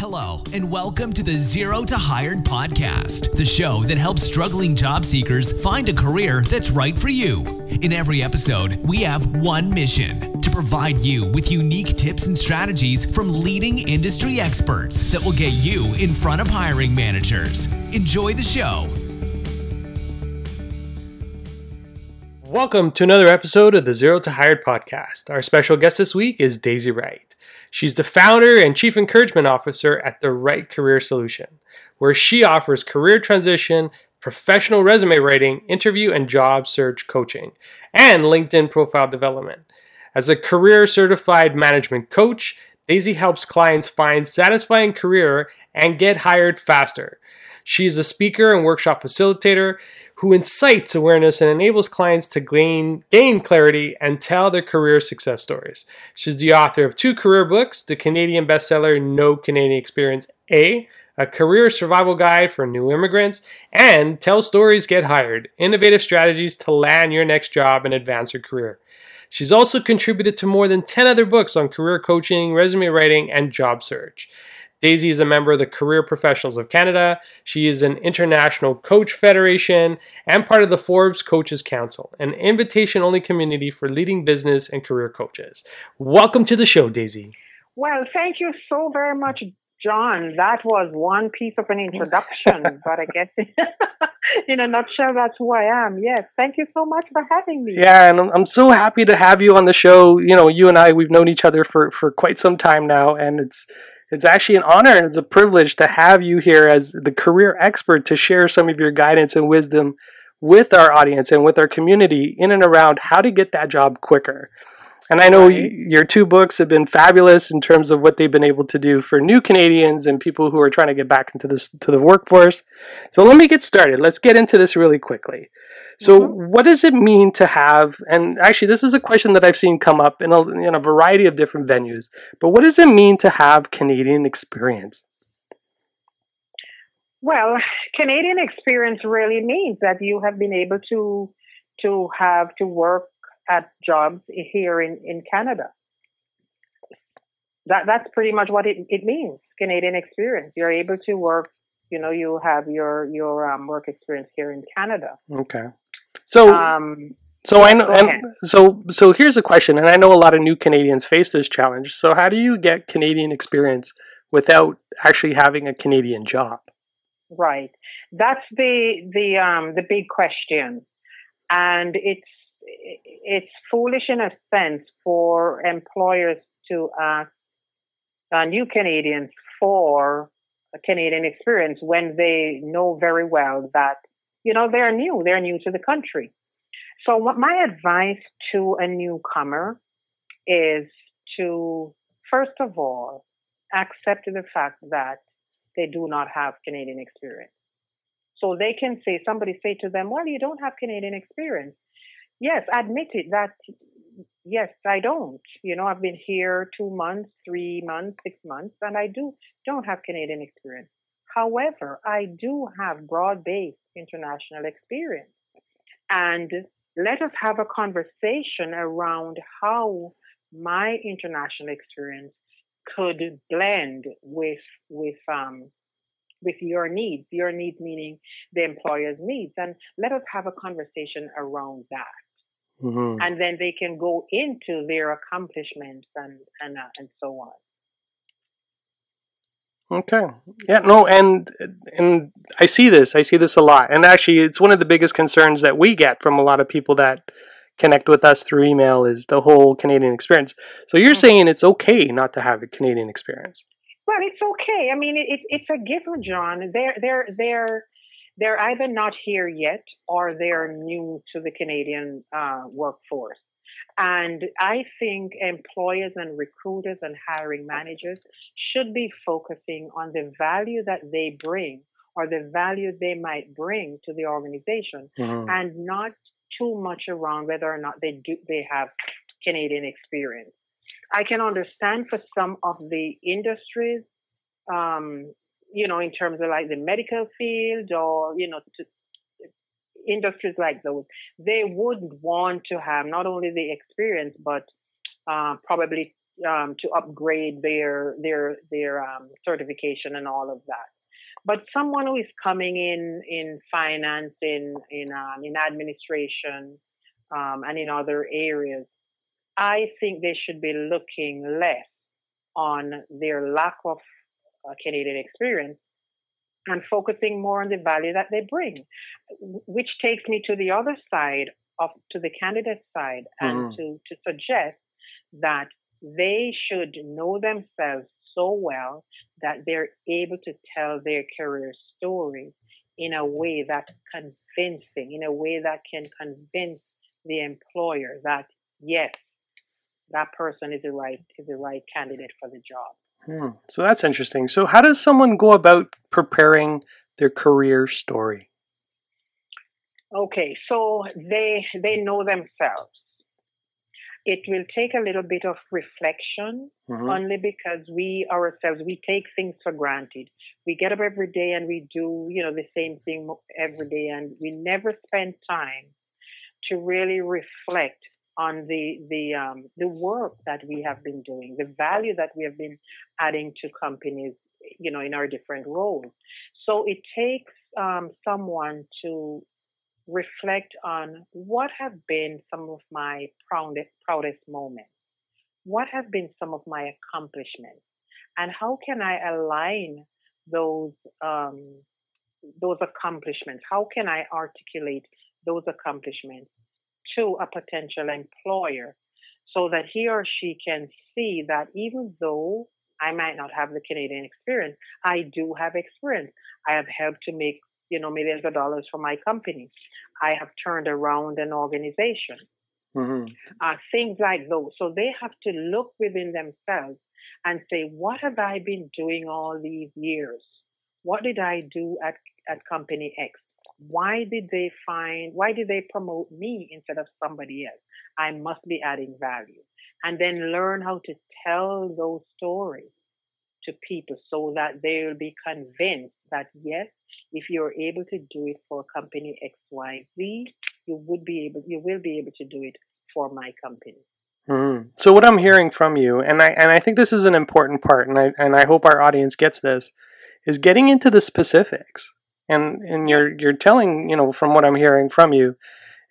Hello, and welcome to the Zero to Hired podcast, the show that helps struggling job seekers find a career that's right for you. In every episode, we have one mission to provide you with unique tips and strategies from leading industry experts that will get you in front of hiring managers. Enjoy the show. Welcome to another episode of the Zero to Hired podcast. Our special guest this week is Daisy Wright. She's the founder and chief encouragement officer at the Wright Career Solution, where she offers career transition, professional resume writing, interview and job search coaching, and LinkedIn profile development. As a career certified management coach, Daisy helps clients find satisfying career and get hired faster. She is a speaker and workshop facilitator who incites awareness and enables clients to gain, gain clarity and tell their career success stories. She's the author of two career books the Canadian bestseller No Canadian Experience A, a career survival guide for new immigrants, and Tell Stories Get Hired innovative strategies to land your next job and advance your career. She's also contributed to more than 10 other books on career coaching, resume writing, and job search. Daisy is a member of the Career Professionals of Canada. She is an International Coach Federation and part of the Forbes Coaches Council, an invitation only community for leading business and career coaches. Welcome to the show, Daisy. Well, thank you so very much, John. That was one piece of an introduction, but I guess in a nutshell, that's who I am. Yes, thank you so much for having me. Yeah, and I'm, I'm so happy to have you on the show. You know, you and I, we've known each other for, for quite some time now, and it's it's actually an honor and it's a privilege to have you here as the career expert to share some of your guidance and wisdom with our audience and with our community in and around how to get that job quicker. And I know right. your two books have been fabulous in terms of what they've been able to do for new Canadians and people who are trying to get back into this to the workforce. So let me get started. Let's get into this really quickly. So mm-hmm. what does it mean to have and actually this is a question that I've seen come up in a, in a variety of different venues. But what does it mean to have Canadian experience? Well, Canadian experience really means that you have been able to to have to work at jobs here in, in Canada. That that's pretty much what it, it means, Canadian experience. You're able to work, you know, you have your your um, work experience here in Canada. Okay. So um, so I know and so so here's a question, and I know a lot of new Canadians face this challenge. So how do you get Canadian experience without actually having a Canadian job? Right. That's the the um the big question. And it's it's foolish in a sense for employers to ask uh, new Canadians for a Canadian experience when they know very well that, you know, they're new, they're new to the country. So what my advice to a newcomer is to, first of all, accept the fact that they do not have Canadian experience. So they can say, somebody say to them, well, you don't have Canadian experience yes, admit it that yes, I don't. You know, I've been here two months, three months, six months, and I do don't have Canadian experience. However, I do have broad-based international experience. And let us have a conversation around how my international experience could blend with with um, with your needs, your needs meaning the employer's needs, and let us have a conversation around that. Mm-hmm. And then they can go into their accomplishments and and uh, and so on. Okay. Yeah. No. And and I see this. I see this a lot. And actually, it's one of the biggest concerns that we get from a lot of people that connect with us through email is the whole Canadian experience. So you're mm-hmm. saying it's okay not to have a Canadian experience? Well, it's okay. I mean, it, it, it's a given, John. They're they're they're they're either not here yet or they're new to the Canadian uh, workforce. And I think employers and recruiters and hiring managers should be focusing on the value that they bring or the value they might bring to the organization mm-hmm. and not too much around whether or not they do they have Canadian experience. I can understand for some of the industries um, you know, in terms of like the medical field or, you know, to, industries like those, they would want to have not only the experience, but uh, probably um, to upgrade their their their um, certification and all of that. But someone who is coming in in finance, in in um, in administration, um, and in other areas, I think they should be looking less on their lack of uh, Canadian experience and focusing more on the value that they bring, which takes me to the other side of to the candidate side and mm. to to suggest that they should know themselves so well that they're able to tell their career story in a way that's convincing, in a way that can convince the employer that yes, that person is the right is the right candidate for the job. Hmm. So that's interesting. So how does someone go about preparing their career story? Okay, so they they know themselves. It will take a little bit of reflection, mm-hmm. only because we ourselves we take things for granted. We get up every day and we do you know the same thing every day, and we never spend time to really reflect on the the um, the work that we have been doing, the value that we have been adding to companies, you know, in our different roles. So it takes um, someone to reflect on what have been some of my proudest, proudest moments, what have been some of my accomplishments, and how can I align those um, those accomplishments? How can I articulate those accomplishments to a potential employer so that he or she can see that even though I might not have the Canadian experience, I do have experience. I have helped to make, you know, millions of dollars for my company. I have turned around an organization. Mm-hmm. Uh, things like those. So they have to look within themselves and say, what have I been doing all these years? What did I do at, at company X? Why did they find, why did they promote me instead of somebody else? I must be adding value. And then learn how to tell those stories to people so that they will be convinced that yes, if you're able to do it for company XYZ, you would be able, you will be able to do it for my company. Mm-hmm. So what I'm hearing from you, and I and I think this is an important part, and I and I hope our audience gets this, is getting into the specifics and and you're you're telling you know from what i'm hearing from you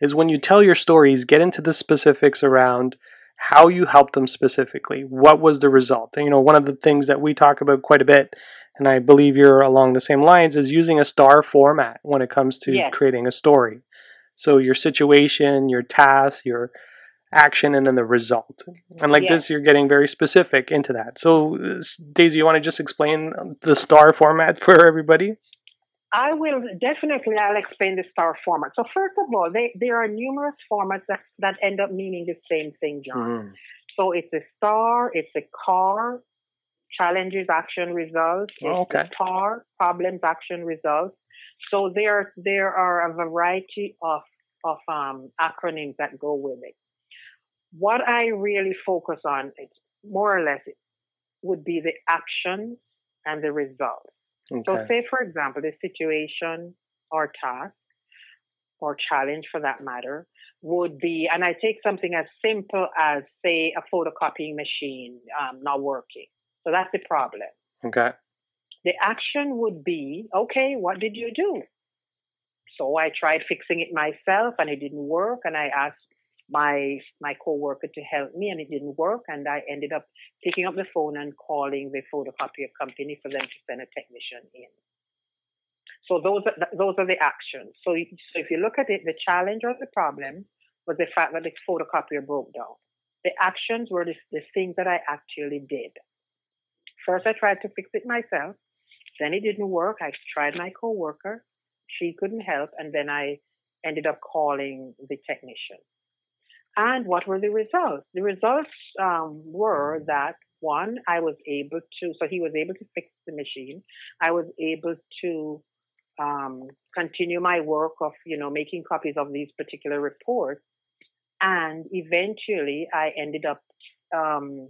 is when you tell your stories get into the specifics around how you help them specifically. What was the result? And, you know one of the things that we talk about quite a bit and i believe you're along the same lines is using a star format when it comes to yes. creating a story. So your situation your task your action and then the result. And like yes. this you're getting very specific into that. So uh, daisy you want to just explain the star format for everybody I will definitely. I'll explain the star format. So first of all, they, there are numerous formats that, that end up meaning the same thing, John. Mm. So it's a star, it's a car, challenges, action, results. Oh, okay. It's star, problems, action, results. So there, there are a variety of of um, acronyms that go with it. What I really focus on, it's more or less, would be the actions and the results. Okay. So, say for example, the situation or task or challenge for that matter would be, and I take something as simple as, say, a photocopying machine um, not working. So that's the problem. Okay. The action would be, okay, what did you do? So I tried fixing it myself and it didn't work. And I asked my my coworker to help me, and it didn't work. And I ended up picking up the phone and calling the photocopier company for them to send a technician in. So those are those are the actions. So, so if you look at it, the challenge or the problem was the fact that the photocopier broke down. The actions were the, the things that I actually did. First, I tried to fix it myself. Then it didn't work. I tried my coworker. She couldn't help, and then I ended up calling the technician. And what were the results? The results um, were that one, I was able to, so he was able to fix the machine. I was able to um, continue my work of, you know, making copies of these particular reports. And eventually I ended up um,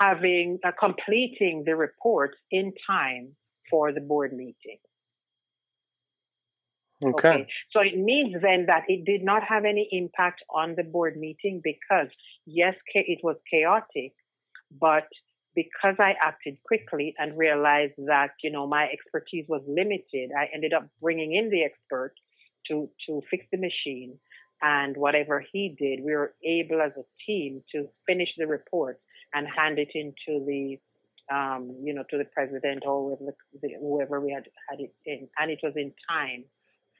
having, uh, completing the reports in time for the board meeting. Okay. okay. So it means then that it did not have any impact on the board meeting because, yes, it was chaotic, But because I acted quickly and realized that, you know, my expertise was limited, I ended up bringing in the expert to, to fix the machine. And whatever he did, we were able as a team to finish the report and hand it into the, um, you know, to the president or whoever, the, whoever we had had it in. And it was in time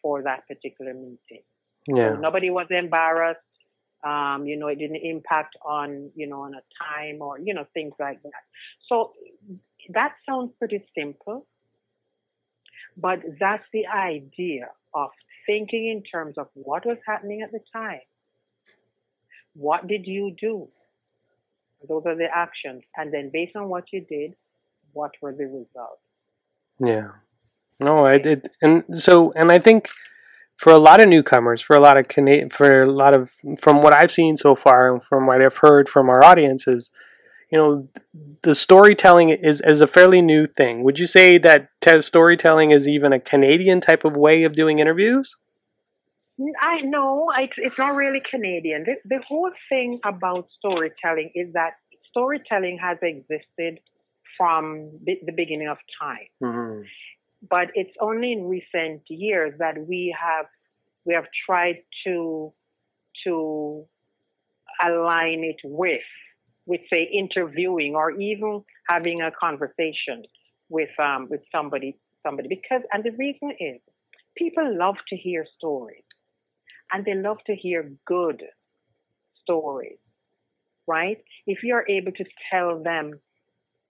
for that particular meeting. Yeah. So nobody was embarrassed. Um, you know, it didn't impact on, you know, on a time or, you know, things like that. So that sounds pretty simple, but that's the idea of thinking in terms of what was happening at the time. What did you do? Those are the actions. And then based on what you did, what were the results? Yeah. No, I did. And so, and I think for a lot of newcomers, for a lot of Cana- for a lot of from what I've seen so far and from what I've heard from our audiences, you know, the storytelling is is a fairly new thing. Would you say that te- storytelling is even a Canadian type of way of doing interviews? I know it's, it's not really Canadian. The, the whole thing about storytelling is that storytelling has existed from the beginning of time. Mm-hmm but it's only in recent years that we have we have tried to to align it with with say interviewing or even having a conversation with um, with somebody somebody. Because and the reason is people love to hear stories and they love to hear good stories right? If you're able to tell them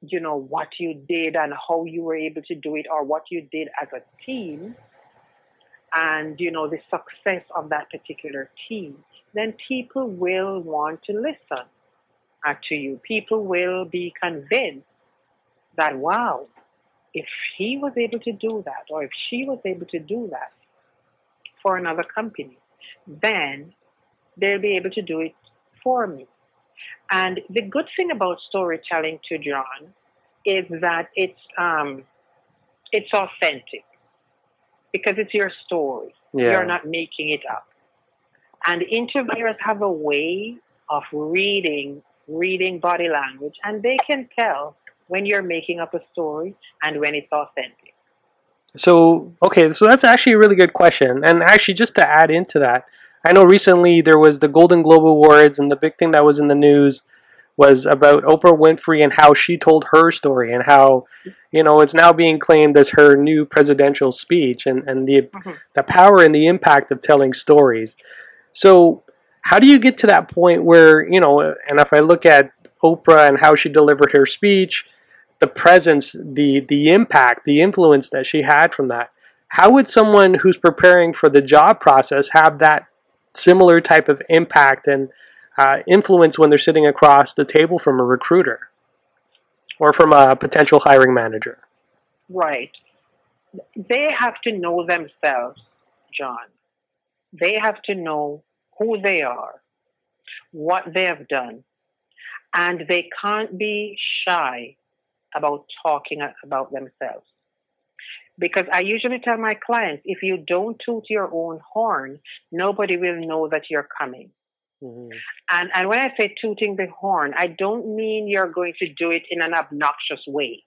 you know, what you did and how you were able to do it or what you did as a team and, you know, the success of that particular team, then people will want to listen to you. People will be convinced that, wow, if he was able to do that or if she was able to do that for another company, then they'll be able to do it for me. And the good thing about storytelling to John is that it's um, it's authentic because it's your story. Yeah. You're not making it up. And interviewers have a way of reading reading body language and they can tell when you're making up a story and when it's authentic. So, okay, so that's actually a really good question. And actually just to add into that, I know recently there was the Golden Globe Awards, and the big thing that was in the news was about Oprah Winfrey and how she told her story, and how you know it's now being claimed as her new presidential speech, and and the mm-hmm. the power and the impact of telling stories. So, how do you get to that point where you know? And if I look at Oprah and how she delivered her speech, the presence, the the impact, the influence that she had from that. How would someone who's preparing for the job process have that similar type of impact and uh, influence when they're sitting across the table from a recruiter or from a potential hiring manager. Right. They have to know themselves, John. They have to know who they are, what they have done, and they can't be shy about talking about themselves. Because I usually tell my clients if you don't toot your own horn, nobody will know that you're coming. Mm-hmm. And, and when I say tooting the horn, I don't mean you're going to do it in an obnoxious way.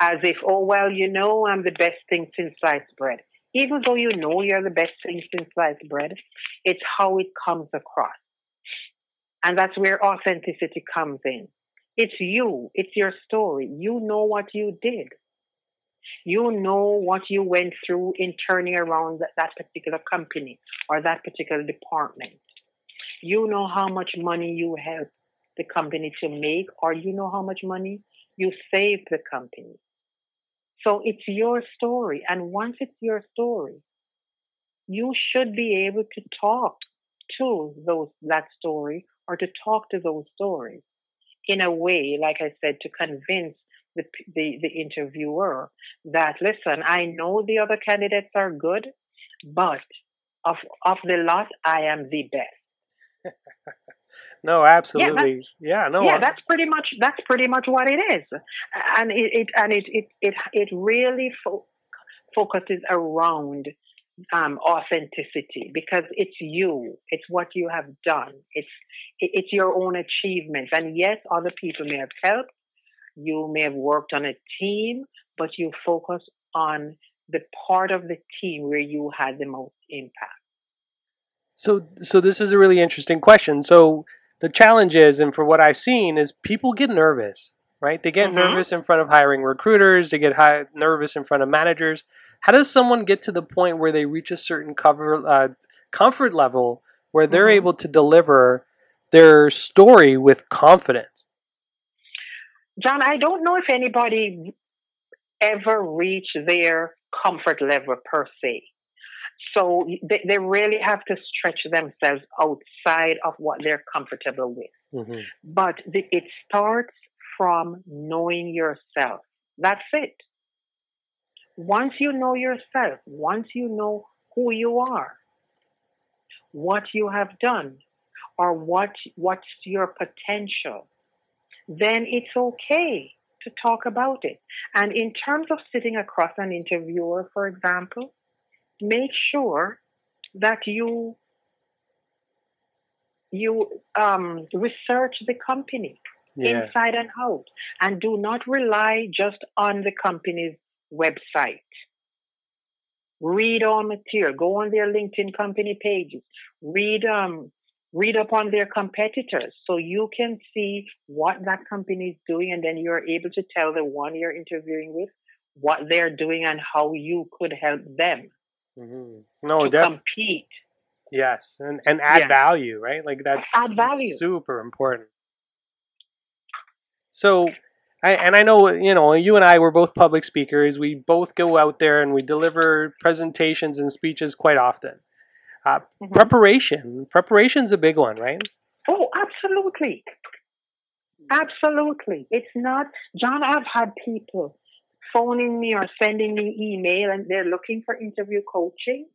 As if, oh, well, you know, I'm the best thing since sliced bread. Even though you know you're the best thing since sliced bread, it's how it comes across. And that's where authenticity comes in. It's you. It's your story. You know what you did. You know what you went through in turning around that, that particular company or that particular department. You know how much money you helped the company to make, or you know how much money you saved the company. So it's your story. And once it's your story, you should be able to talk to those, that story or to talk to those stories in a way, like I said, to convince the, the, the interviewer that, listen, I know the other candidates are good, but of, of the lot, I am the best. no, absolutely. Yeah, yeah, no. Yeah, that's pretty much that's pretty much what it is, and it, it and it it it it really fo- focuses around um, authenticity because it's you. It's what you have done. It's it's your own achievements. And yes, other people may have helped. You may have worked on a team, but you focus on the part of the team where you had the most impact. So, so this is a really interesting question. So, the challenge is, and for what I've seen, is people get nervous, right? They get mm-hmm. nervous in front of hiring recruiters. They get high, nervous in front of managers. How does someone get to the point where they reach a certain cover uh, comfort level where they're mm-hmm. able to deliver their story with confidence? John, I don't know if anybody ever reached their comfort level per se. So they, they really have to stretch themselves outside of what they're comfortable with. Mm-hmm. But the, it starts from knowing yourself. That's it. Once you know yourself, once you know who you are, what you have done, or what what's your potential, then it's okay to talk about it. And in terms of sitting across an interviewer, for example, make sure that you you um, research the company yeah. inside and out, and do not rely just on the company's website. Read all material. Go on their LinkedIn company pages. Read um, read up on their competitors so you can see what that company is doing and then you're able to tell the one you're interviewing with what they're doing and how you could help them mm-hmm. no to def- compete yes and, and add yeah. value right like that's add value super important so I, and I know you know you and I were both public speakers. We both go out there and we deliver presentations and speeches quite often. Uh, mm-hmm. Preparation. Preparation's a big one, right? Oh, absolutely. Absolutely. It's not, John, I've had people phoning me or sending me email and they're looking for interview coaching.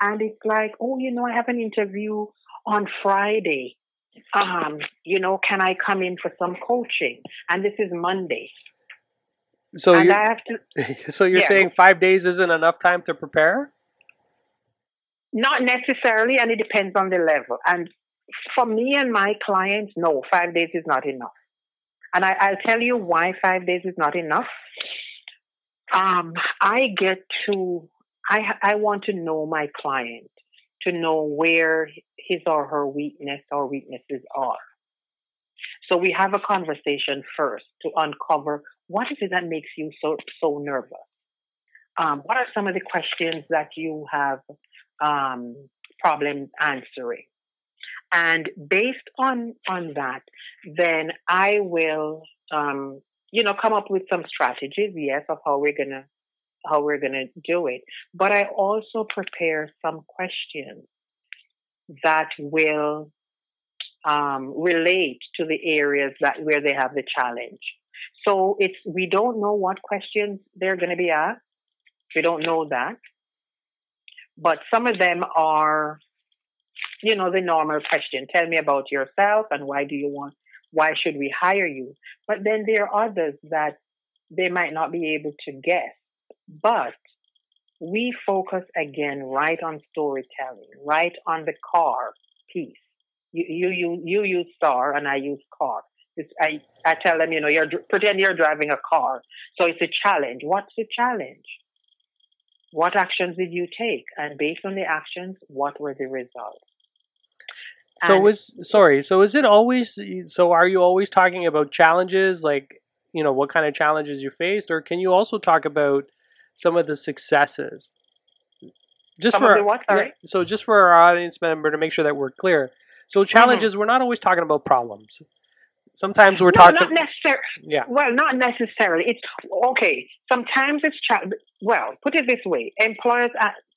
And it's like, oh, you know, I have an interview on Friday. Um, you know, can I come in for some coaching? And this is Monday. So and you're, to, so you're yeah. saying five days isn't enough time to prepare? Not necessarily, and it depends on the level. And for me and my clients, no, five days is not enough. And I, will tell you why five days is not enough. Um, I get to, I, I want to know my client to know where his or her weakness or weaknesses are. So we have a conversation first to uncover what is it that makes you so so nervous. Um, what are some of the questions that you have um, problem answering. And based on on that, then I will, um, you know, come up with some strategies, yes, of how we're gonna how we're gonna do it. But I also prepare some questions that will um, relate to the areas that where they have the challenge. So it's we don't know what questions they're going to be asked. We don't know that but some of them are, you know, the normal question. Tell me about yourself and why do you want, why should we hire you? But then there are others that they might not be able to guess. But we focus again right on storytelling, right on the car piece. You, you, you, you use star and I use car. It's, I, I tell them, you know, you're, pretend you're driving a car. So it's a challenge. What's the challenge? What actions did you take? And based on the actions, what were the results? So and, was sorry. So is it always? So are you always talking about challenges, like you know what kind of challenges you faced, or can you also talk about some of the successes? Just for what? Sorry. so just for our audience member to make sure that we're clear. So mm-hmm. challenges, mm-hmm. we're not always talking about problems. Sometimes we're no, talking. Not necessarily. Yeah. Well, not necessarily. It's okay. Sometimes it's cha- well. Put it this way: employers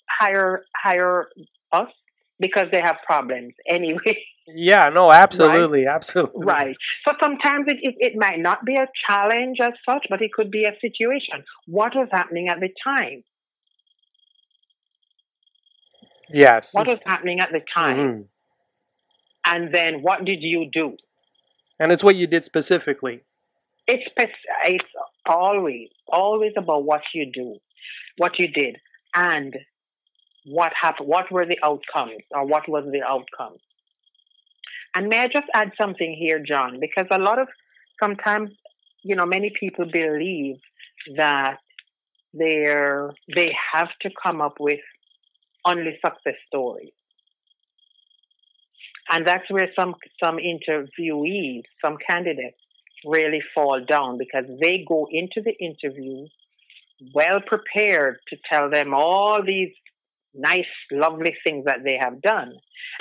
hire hire us because they have problems anyway. Yeah. No. Absolutely. Right? Absolutely. Right. So sometimes it, it it might not be a challenge as such, but it could be a situation. What was happening at the time? Yes. What was happening at the time? Mm-hmm. And then what did you do? And it's what you did specifically. It's, it's always, always about what you do, what you did. And what happened, what were the outcomes, or what was the outcome. And may I just add something here, John, because a lot of sometimes, you know, many people believe that they're they have to come up with only success stories. And that's where some some interviewees, some candidates really fall down because they go into the interview well prepared to tell them all these nice, lovely things that they have done.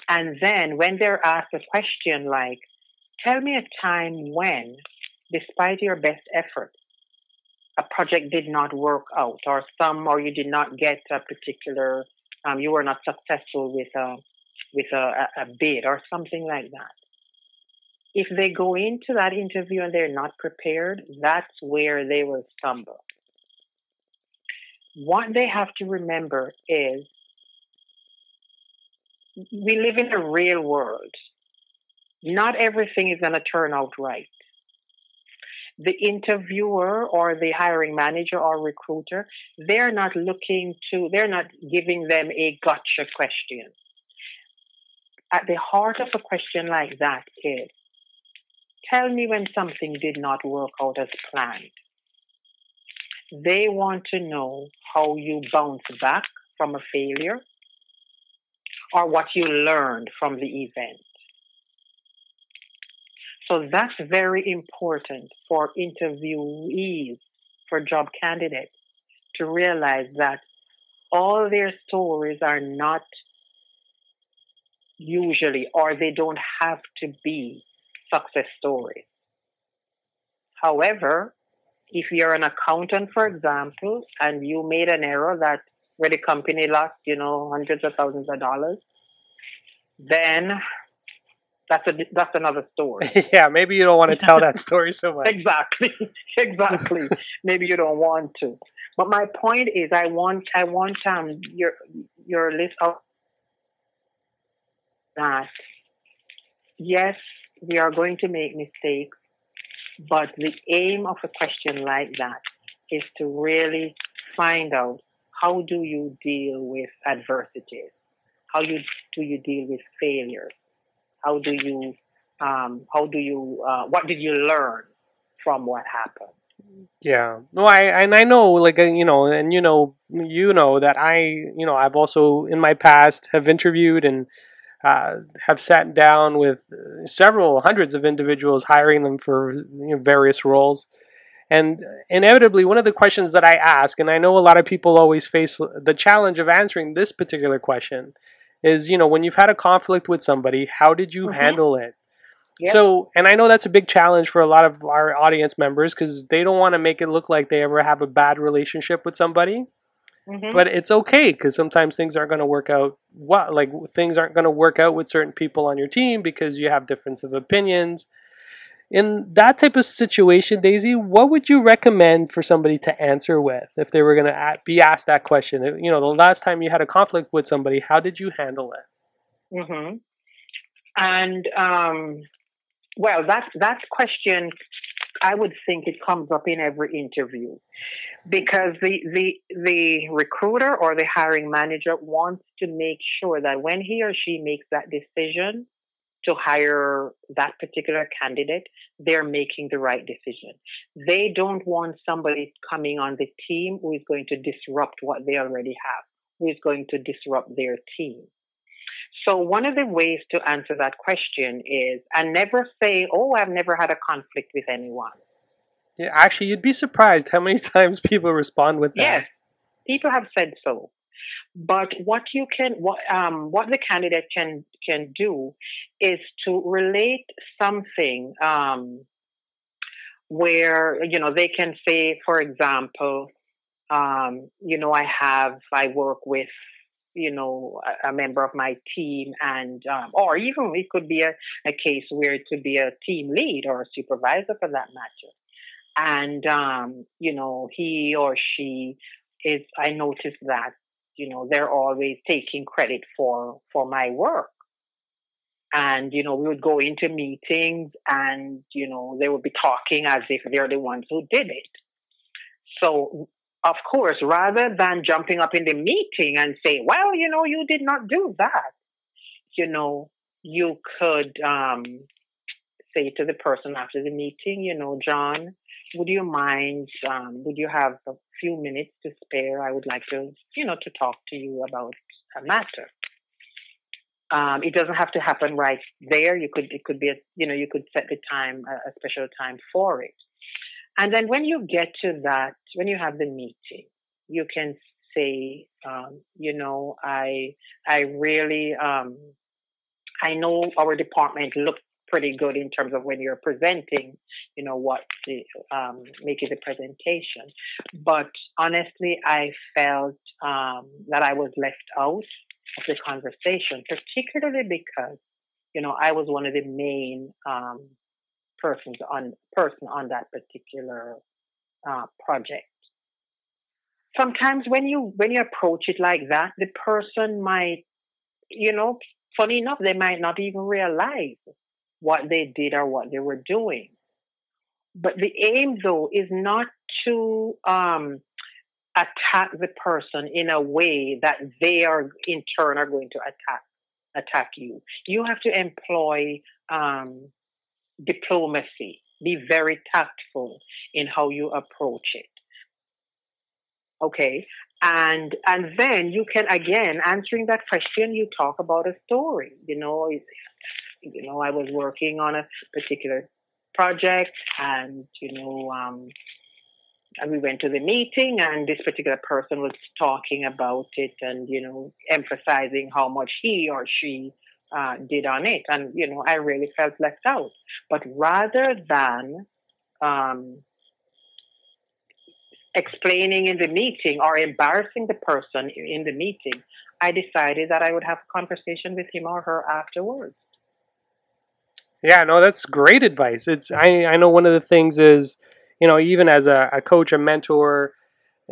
And then when they're asked a question like, tell me a time when, despite your best efforts, a project did not work out or some, or you did not get a particular, um, you were not successful with a, with a, a bid or something like that. If they go into that interview and they're not prepared, that's where they will stumble. What they have to remember is we live in a real world. Not everything is going to turn out right. The interviewer or the hiring manager or recruiter, they're not looking to, they're not giving them a gotcha question. At the heart of a question like that is, tell me when something did not work out as planned. They want to know how you bounce back from a failure or what you learned from the event. So that's very important for interviewees, for job candidates to realize that all their stories are not usually, or they don't have to be success stories. However, if you're an accountant, for example, and you made an error that where the company lost, you know, hundreds of thousands of dollars, then that's a that's another story. yeah, maybe you don't want to tell that story so much. exactly, exactly. maybe you don't want to. But my point is, I want I want um your your list of that. Yes, we are going to make mistakes, but the aim of a question like that is to really find out how do you deal with adversities? How you, do you deal with failures? How do you, um, how do you, uh, what did you learn from what happened? Yeah, no, I and I know, like uh, you know, and you know, you know that I, you know, I've also in my past have interviewed and uh, have sat down with several hundreds of individuals, hiring them for you know, various roles. And inevitably, one of the questions that I ask, and I know a lot of people always face the challenge of answering this particular question, is you know, when you've had a conflict with somebody, how did you mm-hmm. handle it? Yep. So, and I know that's a big challenge for a lot of our audience members because they don't want to make it look like they ever have a bad relationship with somebody. Mm-hmm. But it's okay because sometimes things aren't going to work out. What like things aren't going to work out with certain people on your team because you have difference of opinions in that type of situation, Daisy, what would you recommend for somebody to answer with if they were going to be asked that question? You know, the last time you had a conflict with somebody, how did you handle it? Mm-hmm. And um, well, that that question, I would think it comes up in every interview because the the the recruiter or the hiring manager wants to make sure that when he or she makes that decision to hire that particular candidate, they're making the right decision. They don't want somebody coming on the team who is going to disrupt what they already have, who is going to disrupt their team. So one of the ways to answer that question is, and never say, oh, I've never had a conflict with anyone. Yeah, actually, you'd be surprised how many times people respond with that. Yes, people have said so. But what you can, what, um, what the candidate can can do is to relate something um, where you know they can say, for example, um, you know, I have I work with you know a, member of my team, and um, or even it could be a, a case where could be a team lead or a supervisor for that matter, and um, you know he or she is. I noticed that you know, they're always taking credit for, for my work. And, you know, we would go into meetings and, you know, they would be talking as if they're the ones who did it. So of course, rather than jumping up in the meeting and say, well, you know, you did not do that, you know, you could um, say to the person after the meeting, you know, John, would you mind, um, would you have a few minutes to spare? I would like to, you know, to talk to you about a matter. Um, it doesn't have to happen right there. You could, it could be, a, you know, you could set the time, a, a special time for it. And then when you get to that, when you have the meeting, you can say, um, you know, I, I really, um, I know our department looked pretty good in terms of when you're presenting, you know, what the, um, making the presentation. But honestly, I felt um, that I was left out of the conversation, particularly because, you know, I was one of the main um, persons on person on that particular uh, project. Sometimes when you when you approach it like that, the person might, you know, funny enough, they might not even realize what they did or what they were doing. But the aim, though, is not to um, attack the person in a way that they are in turn are going to attack attack you. You have to employ um, diplomacy. Be very tactful in how you approach it. Okay. And, and then you can, again, answering that question, you talk about a story. You know, you know, I was working on a particular project and, you know, um, and we went to the meeting and this particular person was talking about it and, you know, emphasizing how much he or she uh, did on it. And, you know, I really felt left out. But rather than um, explaining in the meeting or embarrassing the person in the meeting, I decided that I would have a conversation with him or her afterwards. Yeah, no, that's great advice. It's I I know one of the things is, you know, even as a, a coach, a mentor,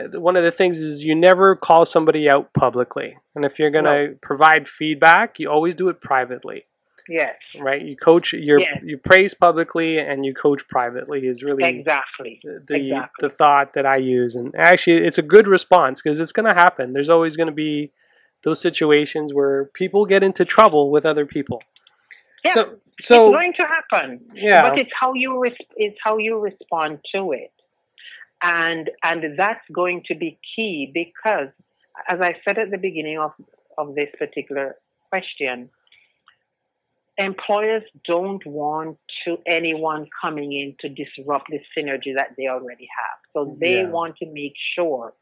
Uh, one of the things is you never call somebody out publicly. And if you're going to no. provide feedback, you always do it privately. Yes. Right. You coach. You yes. you praise publicly and you coach privately is really exactly the the, exactly. the thought that I use. And actually, it's a good response because it's going to happen. There's always going to be those situations where people get into trouble with other people. Yeah. So, so it's going to happen. Yeah. But it's how you res- it's how you respond to it and and that's going to be key because as i said at the beginning of of this particular question employers don't want to anyone coming in to disrupt the synergy that they already have so they yeah. want to make sure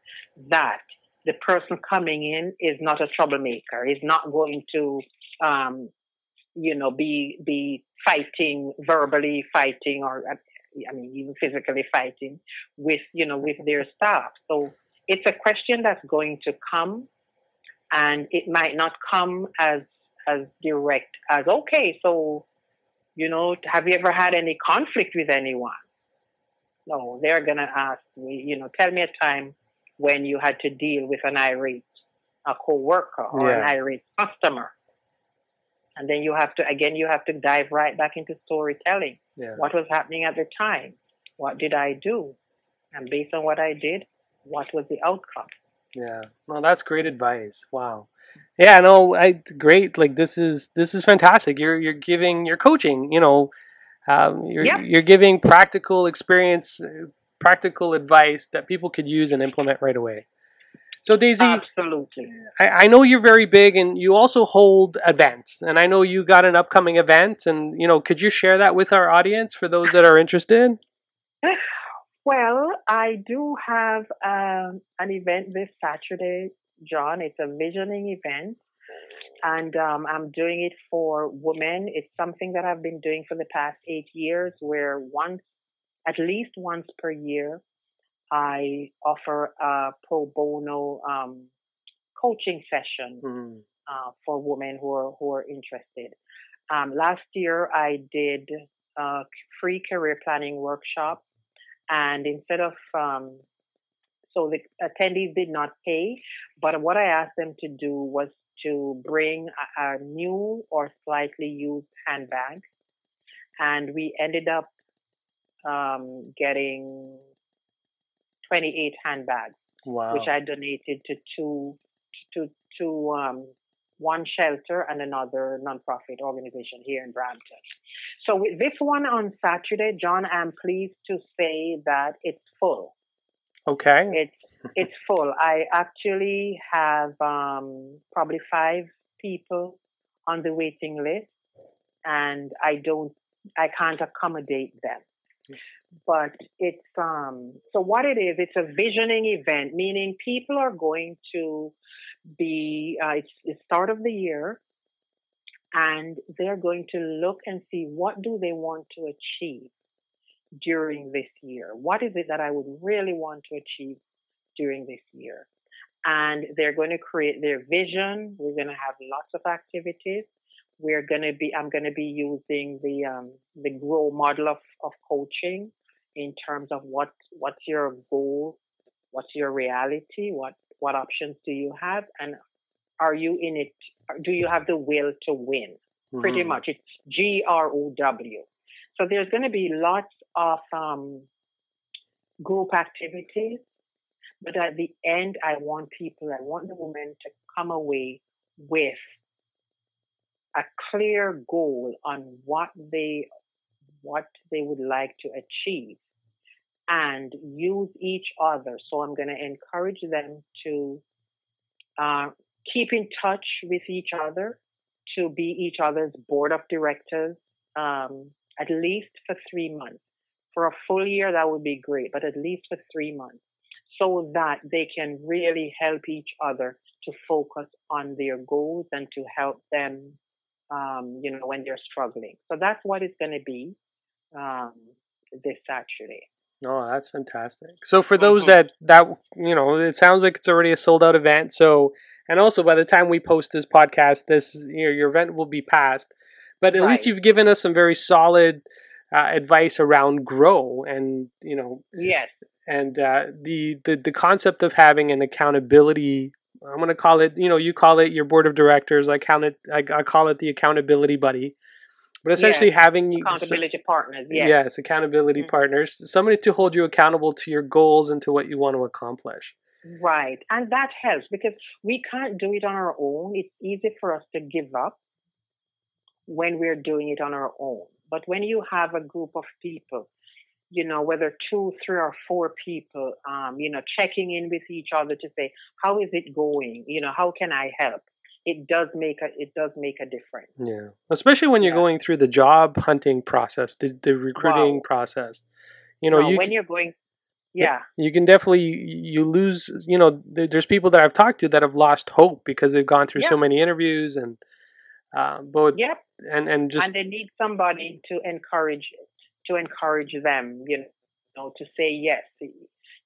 that the person coming in is not a troublemaker is not going to um, you know be be fighting verbally fighting or I mean, even physically fighting with, you know, with their staff. So it's a question that's going to come and it might not come as, as direct as, okay, so, you know, have you ever had any conflict with anyone? No, they're going to ask me, you know, tell me a time when you had to deal with an irate, a co-worker or yeah. an irate customer. And then you have to, again, you have to dive right back into storytelling. Yeah. What was happening at the time? What did I do? And based on what I did, what was the outcome? Yeah. Well, that's great advice. Wow. Yeah, no, I great. Like this is this is fantastic. You're you're giving you're coaching. You know, um, you're you're giving practical experience, practical advice that people could use and implement right away. So Daisy, absolutely. I, I, know you're very big, and you also hold events, and I know you got an upcoming event, and you know, could you share that with our audience for those that are interested? Well, I do have um, an event this Saturday, John. It's a visioning event, and um, I'm doing it for women. It's something that I've been doing for the past eight years, where once, at least once per year, I offer a pro bono um, coaching session mm. uh, for women who are who are interested. Um, last year, I did a free career planning workshop, and instead of um, so the attendees did not pay, but what I asked them to do was to bring a, a new or slightly used handbag, and we ended up um, getting 28 handbags. Wow. which I donated to two to to um, one shelter and another nonprofit organization here in Brampton. So with this one on Saturday, John, I'm pleased to say that it's full. okay. It's it's full. I actually have um, probably five people on the waiting list, and I don't, I can't accommodate them. But it's um. So what it is, it's a visioning event, meaning people are going to be. Uh, it's the start of the year, and they're going to look and see what do they want to achieve during this year. What is it that I would really want to achieve during this year? And they're going to create their vision. We're going to have lots of activities. We're going to be, I'm going to be using the, um, the GROW model of, of coaching in terms of what, what's your goal? What's your reality? What, what options do you have? And are you in it? Do you have the will to win? Pretty Mhm. much. It's G R O W. So there's going to be lots of um, group activities, but at the end, I want people, I want the women to come away with a clear goal on what they what they would like to achieve and use each other. So I'm going to encourage them to uh, keep in touch with each other, to be each other's board of directors, um, at least for three months. For a full year, that would be great, but at least for three months, so that they can really help each other to focus on their goals and to help them, um, you know, when they're struggling. So that's what it's going to be um, this Saturday. Oh, that's fantastic. So for those Mhm. that that you know, it sounds like it's already a sold out event. So and also by the time we post this podcast, this your your event will be past. But at least you've given us some very solid uh, advice around GROW and you know Yes, and uh, the, the the concept of having an accountability. I'm gonna call it. You know, you call it your board of directors. I count it. I, I call it the accountability buddy. But essentially, Yes. having you accountability partners. Yes. Yes, accountability Mhm. partners. Somebody to hold you accountable to your goals and to what you want to accomplish. Right. And that helps because we can't do it on our own. It's easy for us to give up when we're doing it on our own. But when you have a group of people, you know, whether two, three, or four people, um, you know, checking in with each other to say, how is it going? You know, how can I help? It does make a it does make a difference. Yeah, especially when you're Yeah. going through the job hunting process, the, the recruiting Wow. process. You know, Now, you when can, you're going, yeah, you can definitely you lose. You know, there, there's people that I've talked to that have lost hope because they've gone through so many interviews and uh, both yep. and and just and they need somebody to encourage to encourage them you know to say yes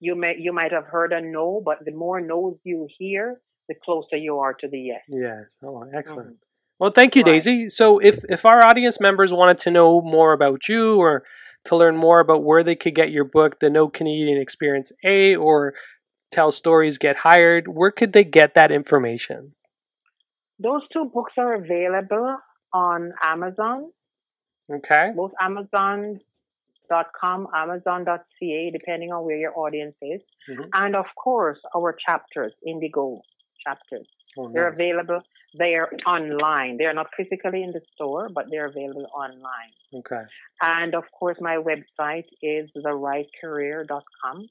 you may you might have heard a no but the more no's you hear the closer you are to the yes yes. Oh, excellent. Mhm. Well, thank you, Right. Daisy. So, if if our audience members wanted to know more about you or to learn more about where they could get your book, The No Canadian Experience A, or Tell Stories Get Hired, where could they get that information? those two books are available on amazon Okay. both amazon.com amazon.ca depending on where your audience is Mhm. and of course our chapters indigo chapters Oh, They're available. They're online. They're not physically in the store, but they're available online. Okay. And of course, my website is therightcareer.com,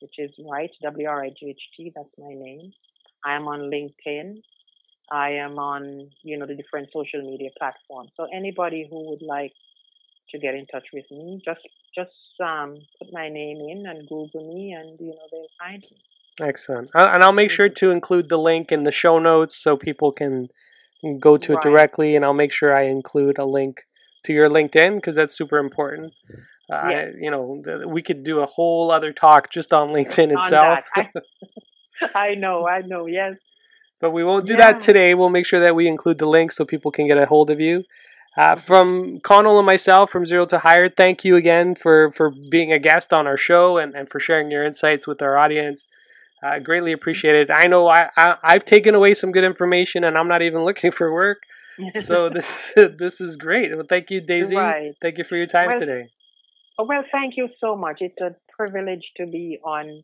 which is right, W R I G H T, that's my name. I am on LinkedIn. I am on, you know, the different social media platforms. So anybody who would like to get in touch with me, just just um, put my name in and Google me, and you know they'll find me. Excellent. And I'll make sure Mhm. to include the link in the show notes so people can go to it directly. And I'll make sure I include a link to your LinkedIn because that's super important. Uh, Yes. you know, we could do a whole other talk just on LinkedIn itself. that, I, I know, I know, yes. But we won't do Yeah. that today. We'll make sure that we include the link so people can get a hold of you. Uh, from Connell and myself from Zero to Hired, thank you again for, for being a guest on our show and, and for sharing your insights with our audience. Uh, greatly appreciated. I know I, I, I've taken away some good information and I'm not even looking for work. So this this is great. Well, thank you, Daisy. Wright. Thank you for your time Well, today. Oh, well, thank you so much. It's a privilege to be on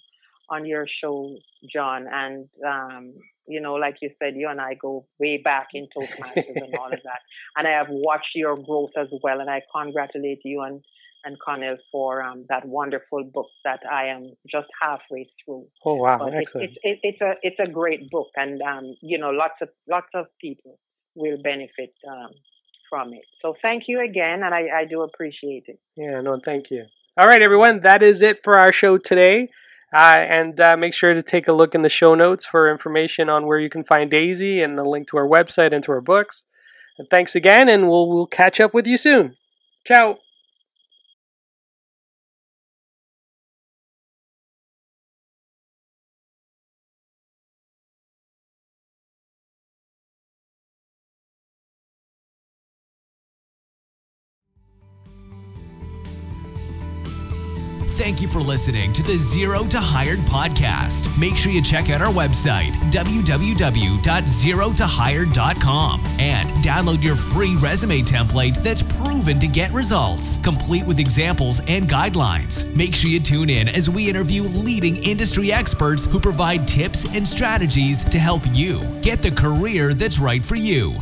on your show, John. And, um, you know, like you said, you and I go way back in Toastmasters and all of that. And I have watched your growth as well. And I congratulate you and, and Connell for um, that wonderful book that I am just halfway through. Oh wow, But excellent. It's, it's, it's a it's a great book, and um, you know, lots of lots of people will benefit um, from it. So thank you again, and I, I do appreciate it. Yeah, no, thank you. All right, everyone, that is it for our show today. Uh, and uh, make sure to take a look in the show notes for information on where you can find Daisy and the link to our website and to our books. And thanks again, and we'll we'll catch up with you soon. Ciao. Listening to the Zero to Hired podcast. Make sure you check out our website, www.zerotohired.com, and download your free resume template that's proven to get results, complete with examples and guidelines. Make sure you tune in as we interview leading industry experts who provide tips and strategies to help you get the career that's right for you.